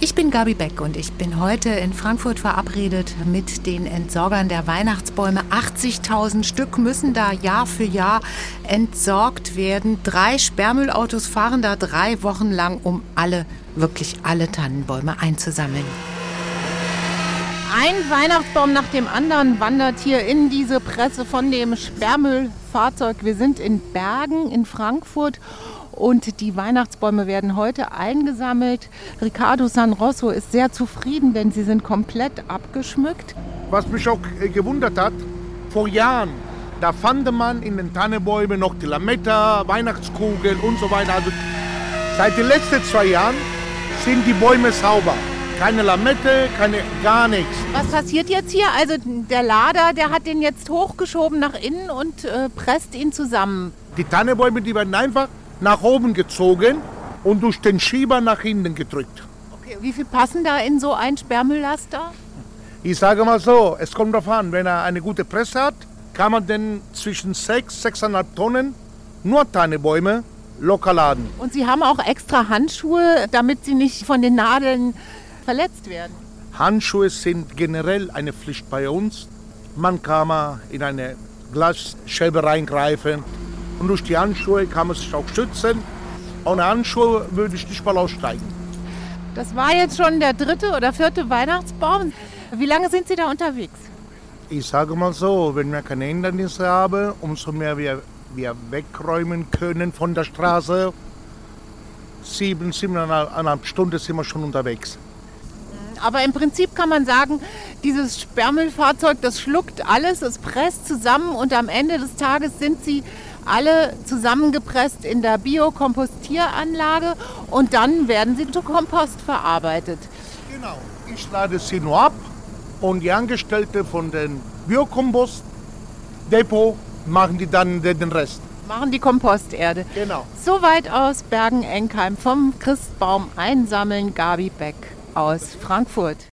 Ich bin Gabi Beck und ich bin heute in Frankfurt verabredet mit den Entsorgern der Weihnachtsbäume. 80.000 Stück müssen da Jahr für Jahr entsorgt werden. Drei Sperrmüllautos fahren da drei Wochen lang, um alle, wirklich alle Tannenbäume einzusammeln. Ein Weihnachtsbaum nach dem anderen wandert hier in diese Presse von dem Sperrmüllfahrzeug. Wir sind in Bergen in Frankfurt und die Weihnachtsbäume werden heute eingesammelt. Ricardo San Rosso ist sehr zufrieden, denn sie sind komplett abgeschmückt. Was mich auch äh, gewundert hat, vor Jahren, da fand man in den Tannenbäumen noch die Lametta, Weihnachtskugeln und so weiter. Also seit den letzten zwei Jahren sind die Bäume sauber. Keine Lamette, keine gar nichts. Was passiert jetzt hier? Also der Lader, der hat den jetzt hochgeschoben nach innen und äh, presst ihn zusammen. Die Tannenbäume, die werden einfach nach oben gezogen und durch den Schieber nach hinten gedrückt. Okay, wie viel passen da in so ein Sperrmülllaster? Ich sage mal so, es kommt darauf an, wenn er eine gute Presse hat, kann man denn zwischen 6, 6,5 Tonnen nur Tannebäume locker laden. Und Sie haben auch extra Handschuhe, damit sie nicht von den Nadeln verletzt werden? Handschuhe sind generell eine Pflicht bei uns. Man kann mal in eine Glasscheibe reingreifen, und durch die Handschuhe kann man sich auch schützen. Ohne Handschuhe würde ich nicht mal aussteigen. Das war jetzt schon der dritte oder vierte Weihnachtsbaum. Wie lange sind Sie da unterwegs? Ich sage mal so, wenn wir keine Hindernisse haben, umso mehr wir, wir wegräumen können von der Straße. Sieben, siebeneinhalb Stunden sind wir schon unterwegs. Aber im Prinzip kann man sagen, dieses Sperrmüllfahrzeug, das schluckt alles, es presst zusammen und am Ende des Tages sind sie alle zusammengepresst in der Biokompostieranlage und dann werden sie zu Kompost verarbeitet. Genau, ich lade sie nur ab und die Angestellten von dem Biokompostdepot machen die dann den Rest. Machen die Komposterde. Genau. Soweit aus Bergen-Enkheim vom Christbaum einsammeln, Gabi Beck aus Frankfurt.